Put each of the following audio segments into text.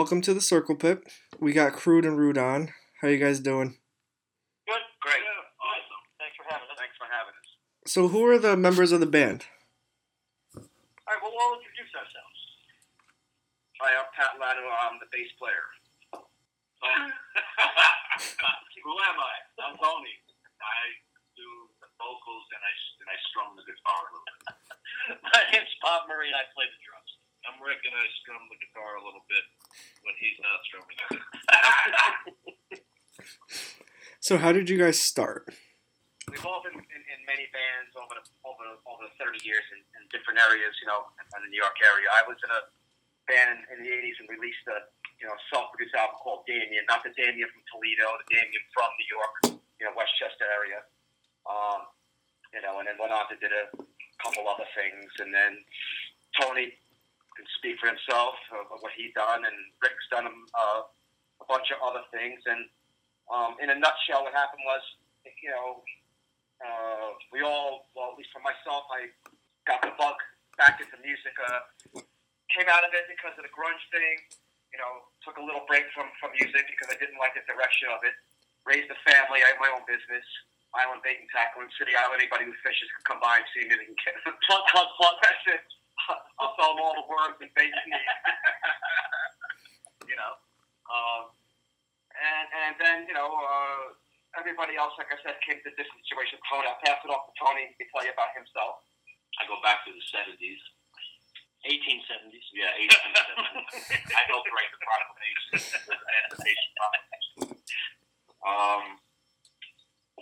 welcome to the Circle Pit. We got Crude N Rude on. How you guys doing? Good, great, awesome. Thanks for having us. Thanks for having us. So, who are the members of the band? All right, well, we'll introduce ourselves. Hi, I'm Pat Lano. I'm the bass player. Who am I? I'm Tony. I do the vocals and I and I strum the guitar a little bit. My name's Bob Murray, and I play the drums. I'm Rick and I strum the guitar a little bit when he's not strumming it. So, how did you guys start? We've all been in, in many bands over the over over the 30 years in, in different areas, you know, in the New York area. I was in a band in, the 80s and released a you know self-produced album called Damien, not the Damien from Toledo, the Damien from New York, you know, Westchester area. Um, you know, and then went on to did a couple other things, and then Tony can speak for himself of what he's done, and Rick's done uh, a bunch of other things. And um, in a nutshell, what happened was, you know, uh, we all, well, at least for myself, I got the bug back into music. Uh, came out of it because of the grunge thing. You know, took a little break from, from music because I didn't like the direction of it. Raised a family. I had my own business. Island bait and tackle in City Island. Anybody who fishes can come by and see me. They can get plug, plug, plug. That's it. I'll sell them all the worms and bait you need. you know. Um, and and then you know uh, everybody else, like I said, came to this situation. Tony, I'll pass it off to Tony to tell you about himself. I go back to the 70s. 1870s. Yeah, 1870s. I helped write the proclamation. the Emancipation Proclamation. Um,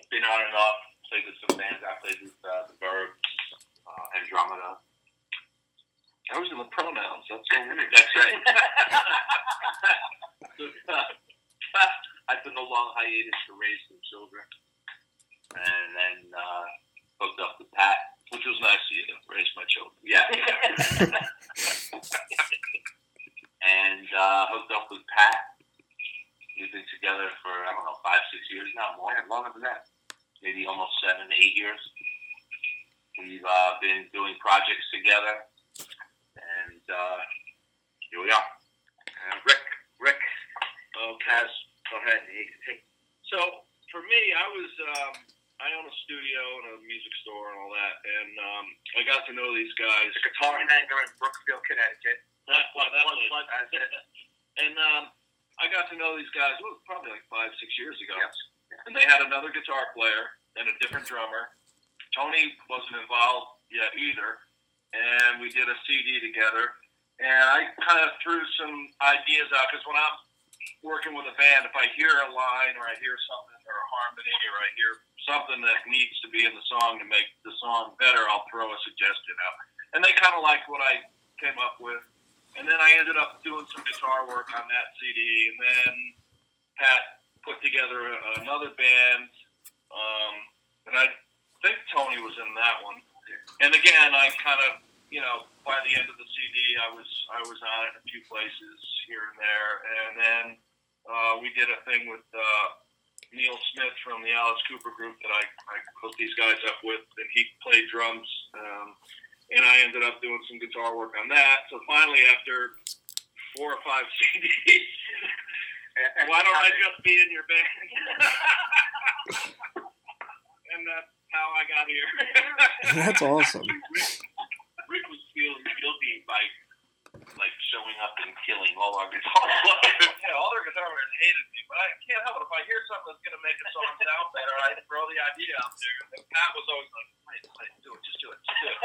been on and off. Played with some bands. I played with uh, the Verb, uh, Andromeda. I was in the pronouns. That's so weird. That's right. I took a long hiatus to raise some children, and then uh, hooked up with Pat, which was nice of you to raise my children. Yeah. and uh, hooked up with Pat. We've been together for I don't know five, six years now, more, longer than that, maybe almost seven, eight years. We've uh, been doing projects together, and uh, here we are. Uh, Rick, Rick, Okay. has go ahead. He, he, So for me, I was um, I own a studio and a music store and all that, and um, I got to know these guys. the guitar hangar in Brookfield, Connecticut. That, well, that was- that's and um, I got to know these guys. Was probably like five, six years ago. Yes. And they had another guitar player and a different drummer. Tony wasn't involved yet either, and we did a CD together. And I kind of threw some ideas out because when I'm working with a band, if I hear a line or I hear something or a harmony or I hear something that needs to be in the song to make the song better, I'll throw a suggestion out. And they kind of liked what I came up with. And then I ended up doing some guitar work on that CD. And then Pat put together another band. Um, and I think Tony was in that one. And again, I kind of, you know, by the end of the CD, I was I was on it a few places here and there. And then uh, we did a thing with uh, Neal Smith from the Alice Cooper group that I, I hooked these guys up with, and he played drums. Um, and I ended up doing some guitar work on that. So finally, after four or five CDs, And, and why don't I just be in your band? and that's how I got here. That's awesome. Rick, Rick was feeling guilty by like showing up and killing all our guitar players. yeah, all their guitar players hated me, but I can't help it. If I hear something that's gonna make a song sound better, I throw the idea out there. And Pat was always like, "Wait, wait, do it, just do it, just do it."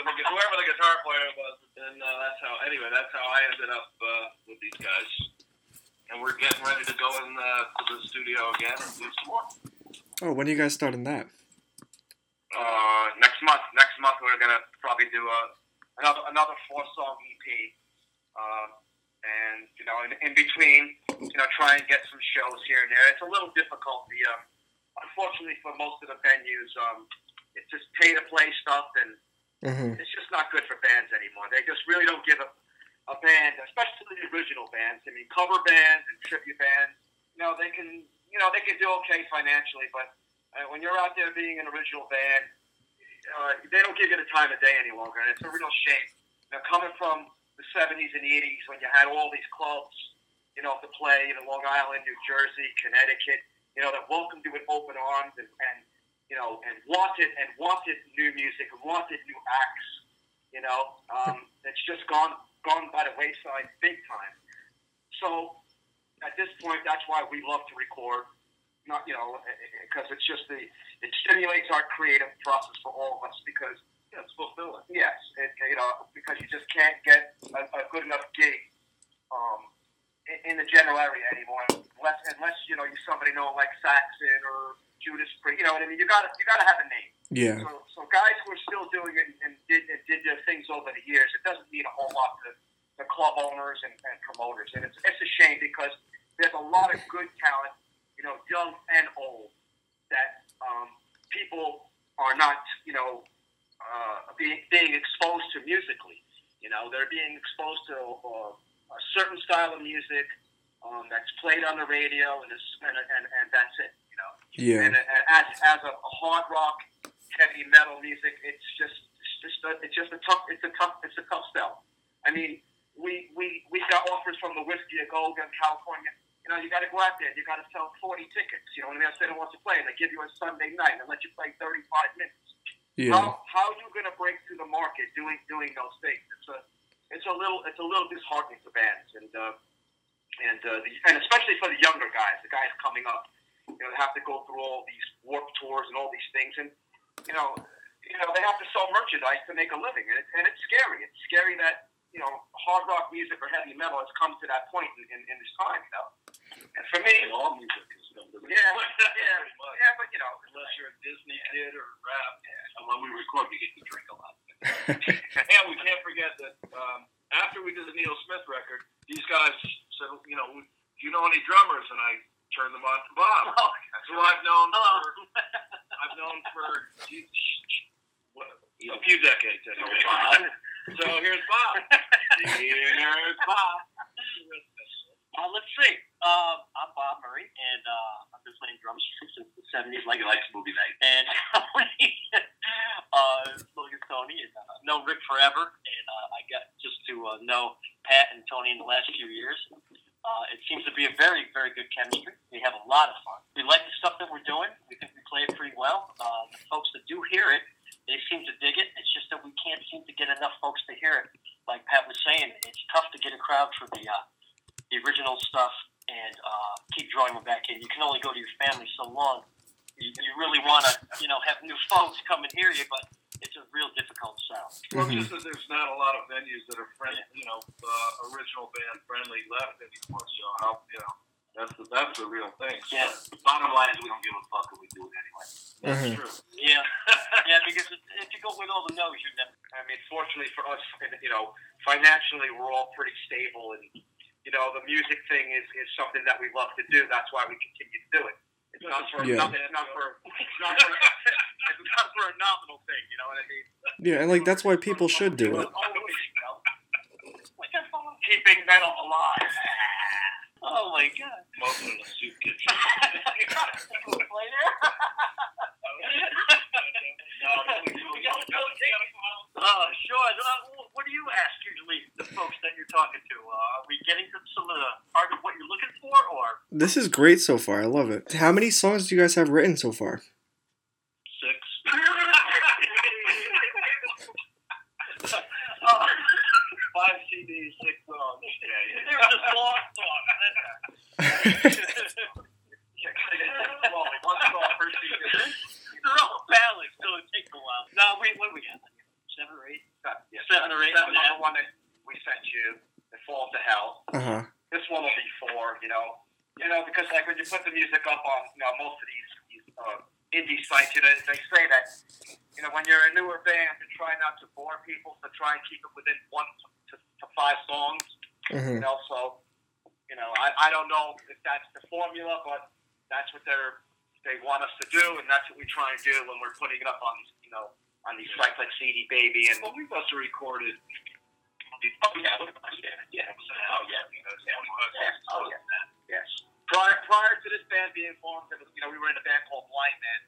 And the, whoever the guitar player was, and uh, that's how. Anyway, that's how I ended up uh, with these guys. And we're getting ready to go in uh, to the studio again and do some more. Oh, when are you guys starting that? uh, next month. Next month we're gonna probably do a another another four song EP. Um, and you know, in, in between, you know, try and get some shows here and there. It's a little difficult. The um, unfortunately for most of the venues, um, it's just pay to play stuff, and Mm-hmm. it's just not good for bands anymore. They just really don't give a, a band, especially the original bands. I mean, cover bands and tribute bands. You know, they can you know they can do okay financially, but uh, when you're out there being an original band, uh, they don't give you the time of day any longer, and it's a real shame. Now, coming from the the 70s and the 80s when you had all these clubs, you know, to play in Long Island, New Jersey, Connecticut, you know, that welcomed you with open arms and, and you know, and wanted and wanted new music and wanted new acts. You know, um, it's just gone gone by the wayside big time. So at this point, that's why we love to record. Not you know, eh, eh, eh, because it's just the it stimulates our creative process for all of us because Yeah, it's fulfilling. Yes, it, you know, because you just can't get a, a good enough gig um, in, in the general area anymore, unless unless you know you somebody know like Saxon or Judas Priest. You know what I mean? You got to you got to have a name. Yeah. So, so guys who are still doing it and did and did their things over the years, it doesn't mean a whole lot to the club owners and, and promoters, and it's it's a shame because there's a lot of good talent, you know, young and old, that um, people are not, you know, uh, being being exposed to musically. You know, they're being exposed to uh, a certain style of music um, that's played on the radio, and, and, and and that's it. You know. Yeah. And, and as as a, hard rock, heavy metal music, it's just it's just a, it's just a tough it's a tough it's a tough sell. I mean, we we we got offers from the Whiskey a Go in California. You know, you got to go out there. You got to sell forty tickets. You know what I mean? I said I want to play, and they give you a Sunday night and let you play thirty five minutes. Yeah. How how are you going to break through the market doing doing those things? It's a it's a little it's a little disheartening for bands and uh, and uh, the, and especially for the younger guys, the guys coming up. You know, they have to go through all these warp tours and all these things, and you know, you know they have to sell merchandise to make a living, and, it, and it's scary. It's scary that you know hard rock music or heavy metal has come to that point in, in, in this time. You know, and for me, all music is no yeah, yeah, yeah, but you know, Unless you're a Disney kid or rap. And when we record, we get to drink a lot. And we can't forget that um, after we did the Neal Smith record, these guys said, you know, do you know any drummers? And I turned them on to Bob. So I've known for, I've known for a few decades anyway. So here's Bob. Here's Bob. Uh, let's see. Um, I'm Bob Murray, and uh, I've been playing drums since the 70s, like He likes movie night. and uh, Logan Tony, and uh, known Rick forever, and uh, I got just to uh, know Pat and Tony in the last few years. Uh, it seems to be a very, very good chemistry. We have a lot of fun. We like the stuff that we're doing. We think we play it pretty well. Uh, the folks that do hear it, they seem to dig it. It's just that we can't seem to get enough folks to hear it. Like Pat was saying, it's tough to get a crowd for the uh, the original stuff and uh, keep drawing them back in. You can only go to your family so long. You, you really want to, you know, have new folks come and hear you, but it's a real difficult sell. Well, Mhm. just that there's not a lot of venues that are friendly, you know, uh, original band friendly left anymore. So, how, you know, that's the that's the real thing. So, Yeah. Bottom line is we don't give a fuck and we do it anyway. that's Mhm. true. Yeah, yeah, because if if you go with all the no's, you're never. I mean, fortunately for us, you know, financially we're all pretty stable, and you know, the music thing is, is something that we love to do. That's why we continue to do it. It's not for Yeah. not, it's not for it's not for it's not for a nominal thing. You know what I mean? Yeah, and like that's why people should do it. Always, you know. Like a phone. Keeping metal alive. Oh my god. Smoking in a soup kitchen. Oh, sure. Uh, what do you ask usually the folks that you're talking to? Uh, are we getting to some of the part of what you're looking for, or This is great so far. I love it. How many songs do you guys have written so far? Six. Five CDs, six songs. Yeah, yeah. they're just long songs? well, one song per season. They're all ballads, so it takes a while. No, we what do we got? Seven or eight? Yeah, Seven or eight Seven on on that. the one that we sent you. It falls to hell. Uh huh. This one will be four. You know, you know, because like when you put the music up on, you know, most of these, these uh, indie sites, you know, they say that, you know, when you're a newer band, to try not to bore people, to try and keep it within one to, to five songs. hmm You know, so, you know, I, I don't know if that's the formula, but that's what they're they want us to do, and that's what we try and do when we're putting it up on these, you know, on these sites like CD Baby and. Well, we must have recorded. Oh yeah, yeah, yeah. Oh, yeah. Oh yeah. Yes. Prior prior to this band being formed, it was, you know, we were in a band called Blind Man,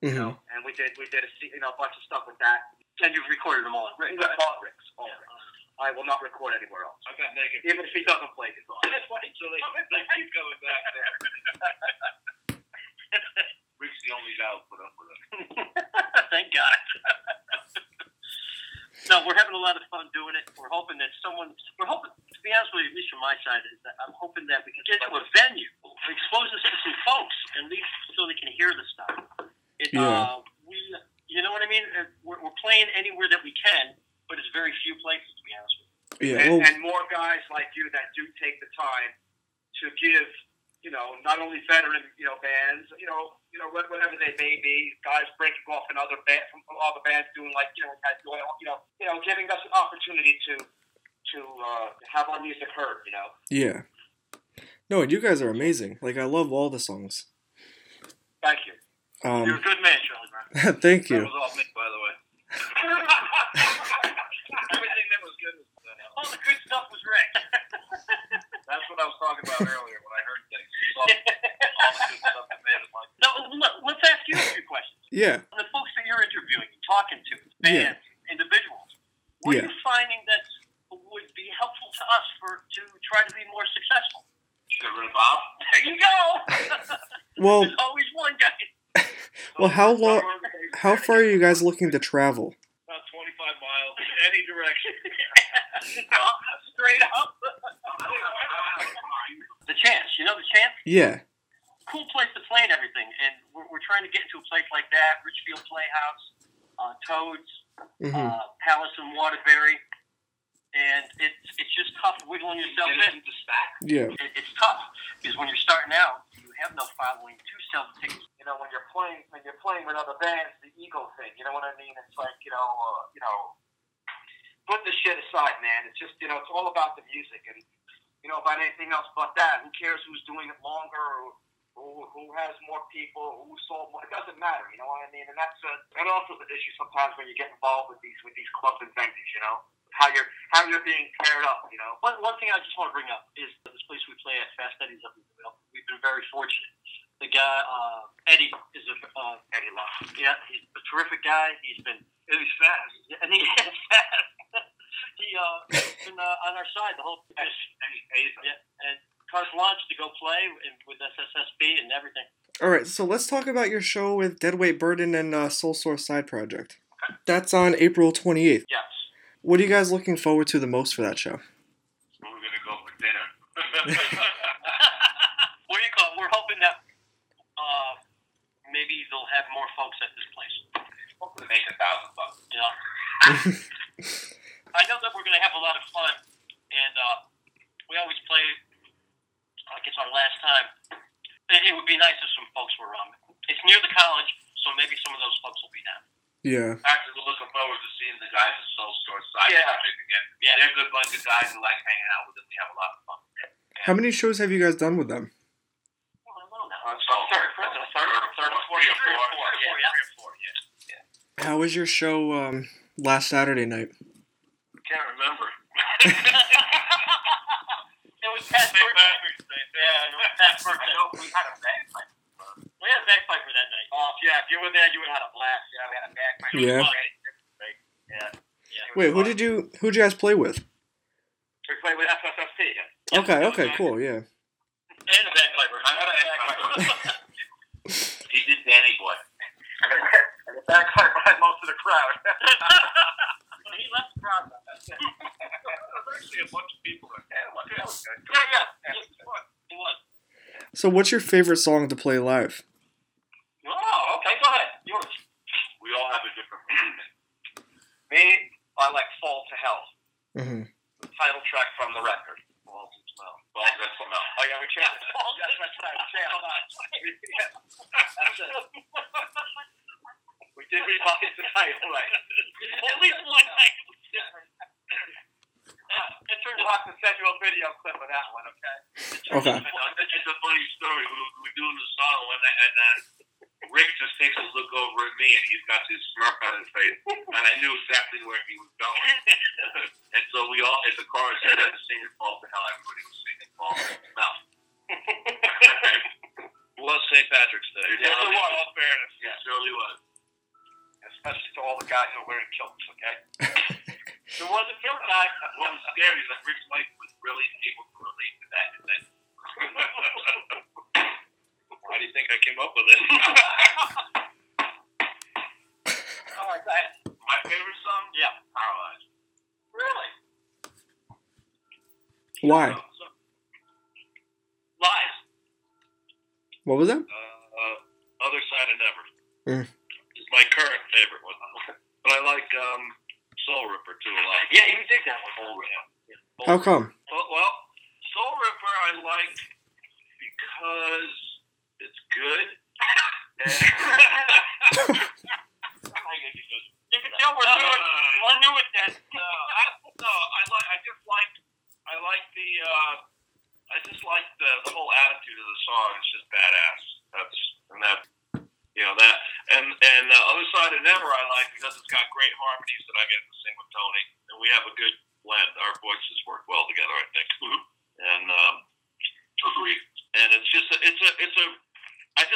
you hmm know, and we did we did a you know a bunch of stuff with that. And you've recorded them all. Right. All Ricks, all Yeah. Ricks. I will not record anywhere else, I got naked. even if he doesn't play guitar. That's why So they, they keep coming back there. Rick's the only guy who put up with it. Thank God. no, we're having a lot of fun doing it. We're hoping that someone, we're hoping, to be honest with you, at least from my side, is that I'm hoping that we can get to a venue, expose this to some folks, at least so they can hear the stuff. It, Yeah. uh, we, you know what I mean? Uh, We're, we're playing anywhere that we can, but it's very few places, to be honest with you. Yeah. and, Well, and more guys like you that do take the time to give, you know, not only veteran, you know, bands, you know, you know, whatever they may be, guys breaking off in other band from other bands doing like, you know, you know, you know, giving us an opportunity to to uh, have our music heard, you know. yeah. No, you guys are amazing. Like I love all the songs. Thank you. You're Um, a good man, Charlie Brown. thank you. That was all me, by the way. Everything that was good was uh, All the good stuff was Rick. That's what I was talking about earlier when I heard things. All, all the good stuff that made it like. no, let- let's ask you a few questions. Yeah. the folks that you're interviewing, talking to, bands, individuals, what Yeah. are you finding that would be helpful to us for to try to be more successful? Sugar and Bob. There you go. Well, There's always one guy. well, how long? How far are you guys looking to travel? About 25 miles in any direction. Straight up. the chance, you know the chance. Yeah. Cool place to play and everything, and we're, we're trying to get into a place like that. Ridgefield Playhouse, uh, Toads, hmm uh, Palace in Waterbury, and it's it's just tough wiggling yourself in. Innocent stack. Yeah. it, it's tough because when you're starting out, you have no following to sell the tickets. You know, when you're playing when you're playing with other bands, the ego thing. You know what I mean? It's like you know, uh, you know, put the shit aside, man. It's just you know, it's all about the music, and you know, about anything else but that. Who cares who's doing it longer, or who, who has more people, who sold more? It doesn't matter. You know what I mean? And that's a, that also is an issue sometimes when you get involved with these with these clubs and venues. You know, how you're how you're being paired up. You know. One, one thing I just want to bring up is this place we play at Fast Eddie's up in the middle. We've been very fortunate. The guy uh, Eddie is a uh, Eddie Love. yeah, he's a terrific guy. He's been And he's fast. and he is fast. he uh, been uh, on our side the whole And he pays them. yeah, and carte blanche to go play and with SSSB and everything. All right. So let's talk about your show with Deadweight Burden and uh, Soul Source Side Project. That's on April 28th. Yes. What are you guys looking forward to the most for that show? We're gonna go for dinner. what do you call it? We're hoping that uh, maybe they'll have more folks at this place. Hopefully make a thousand bucks. You know, I know that we're going to have a lot of fun, and uh, we always play like it's our last time. It, it would be nice if some folks were um. It's near the college, so maybe some of those folks will be down. Yeah. Actually, we're looking forward to seeing the guys at Soul Source Side Yeah. Project again. Yeah, they're a good bunch of guys who like hanging out with them. We have a lot of fun. How many shows have you guys done with them? Yeah, yeah. yeah. How was your show um, last Saturday night? Can't remember. It was Pat's St. birthday. Patrick's Day. Yeah, it was Pat's I know we had a bagpipe. We had a bagpiper that night. Oh yeah, if you were there, you would have had a blast. Yeah, we had a bagpipe. Yeah. Yeah. Yeah. Wait, who did you who'd you guys play with? We played with. Yeah. Okay. Okay. Cool. Yeah. And a bagpiper. I had a bagpipe. He did Danny Boy. and the bagpipe had most of the crowd. he left the crowd. Actually a bunch of people yeah, it was- that was good. Yeah, yeah. Yeah, it was fun. It was. So, what's your favorite song to play live? Oh, okay. Go ahead. Yours. We all have a different favorite. Me, I like Fall to Hell. hmm Title track from the record. Balls and smell. Balls and smell. Oh yeah, we changed it. Balls That's right. That's right. Hold on. That's it. We did revise the title, right? At least one night it was different. It turned We'll have to send you a video clip of that one, okay? Okay. It's a funny story. We were, we were doing the song and, and uh, Rick just takes a look over at me and he's got this smirk on his face. And I knew exactly where he was going. and so we all, as the chorus started singing Fall to Hell, everybody was singing Fall to Smell. Was St. Patrick's Day. Yes, it In was. all fairness. Yeah, it surely was. Especially to all the guys who are wearing kilts, okay? There was a kill guy. What was scary is that Rick's wife was really able to relate to that. And then, Why do you think I came up with it? All right, go ahead. my favorite song? Yeah. Paralyzed. Really? Why? Lies. What was that? Uh, uh, Other Side of Never. Mm. Is my current favorite one. But I like um, Soul Ripper too a lot. Yeah, you dig that one. Oh, yeah. How come? Well, well, Soul Ripper I like because it's good. You can tell we're new at, we're new at that. no, I, no, I like. I just like. I like the. Uh, I just like the, the whole attitude of the song. It's just badass. That's and that. You know that, and and the other side of Never I like because it's got great harmonies that I get to sing with Tony, and we have a good blend. Our voices work well together, I think. And um, agree. And it's just a, it's a it's a.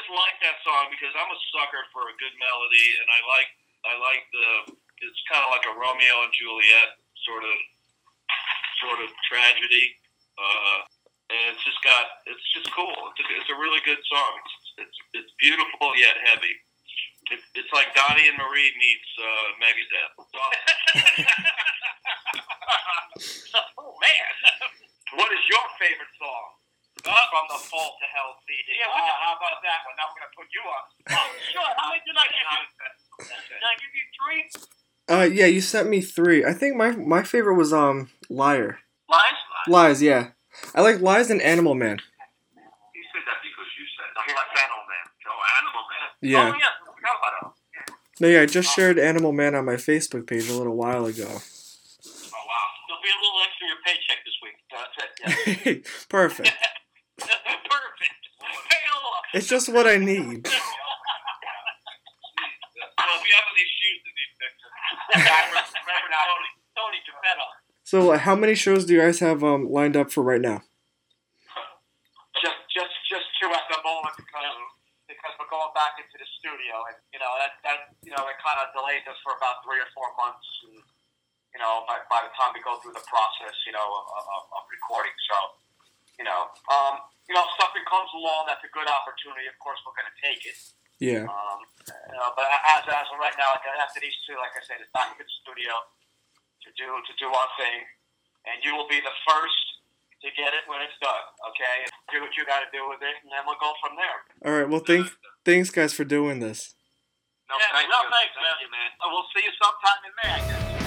Just like that song because I'm a sucker for a good melody, and I like I like the. It's kind of like a Romeo and Juliet sort of sort of tragedy. Uh, and it's just got it's just cool. It's a, it's a really good song. It's it's, it's beautiful yet heavy. It, it's like Donnie and Marie meets uh, Megadeth. oh man. What is your favorite song? From the Fall to Hell CD. Yeah, Uh, what the- how about that one? Now we're gonna put you on. Oh, sure. How many did I give you? Did I give you three? Uh, yeah, you sent me three. I think my my favorite was um Liar. Lies. Lies, yeah. I like Lies and Animal Man. He said that because you said He that. likes Animal Man. Oh, Animal Man. Yeah. Oh yeah. I forgot about him. No, yeah, I just shared Animal Man on my Facebook page a little while ago. Oh, wow. There'll be a little extra in your paycheck this week. That's it. Yeah. Perfect. Perfect. Pay it off. It's just what I need. well, if you have any shoes that need fixing, Tony, Tony Geppetto. So, uh, how many shows do you guys have um, lined up for right now? just just just two at the moment because because we're going back into the studio and you know that that you know it kind of delays us for about three or four months and you know by, by the time we go through the process you know of, of, of recording so you know um you know if something comes along that's a good opportunity of course we're going to take it Yeah. um you know, but as as of right now like, after these two like I said it's not a good studio to do to do our thing and you will be the first to get it when it's done. Okay, do what you got to do with it, and then we'll go from there. All right. Well, thanks, thanks guys for doing this. No, Yeah, thank no, you. thanks, Thank man. you, man. We'll see you sometime in May, I guess.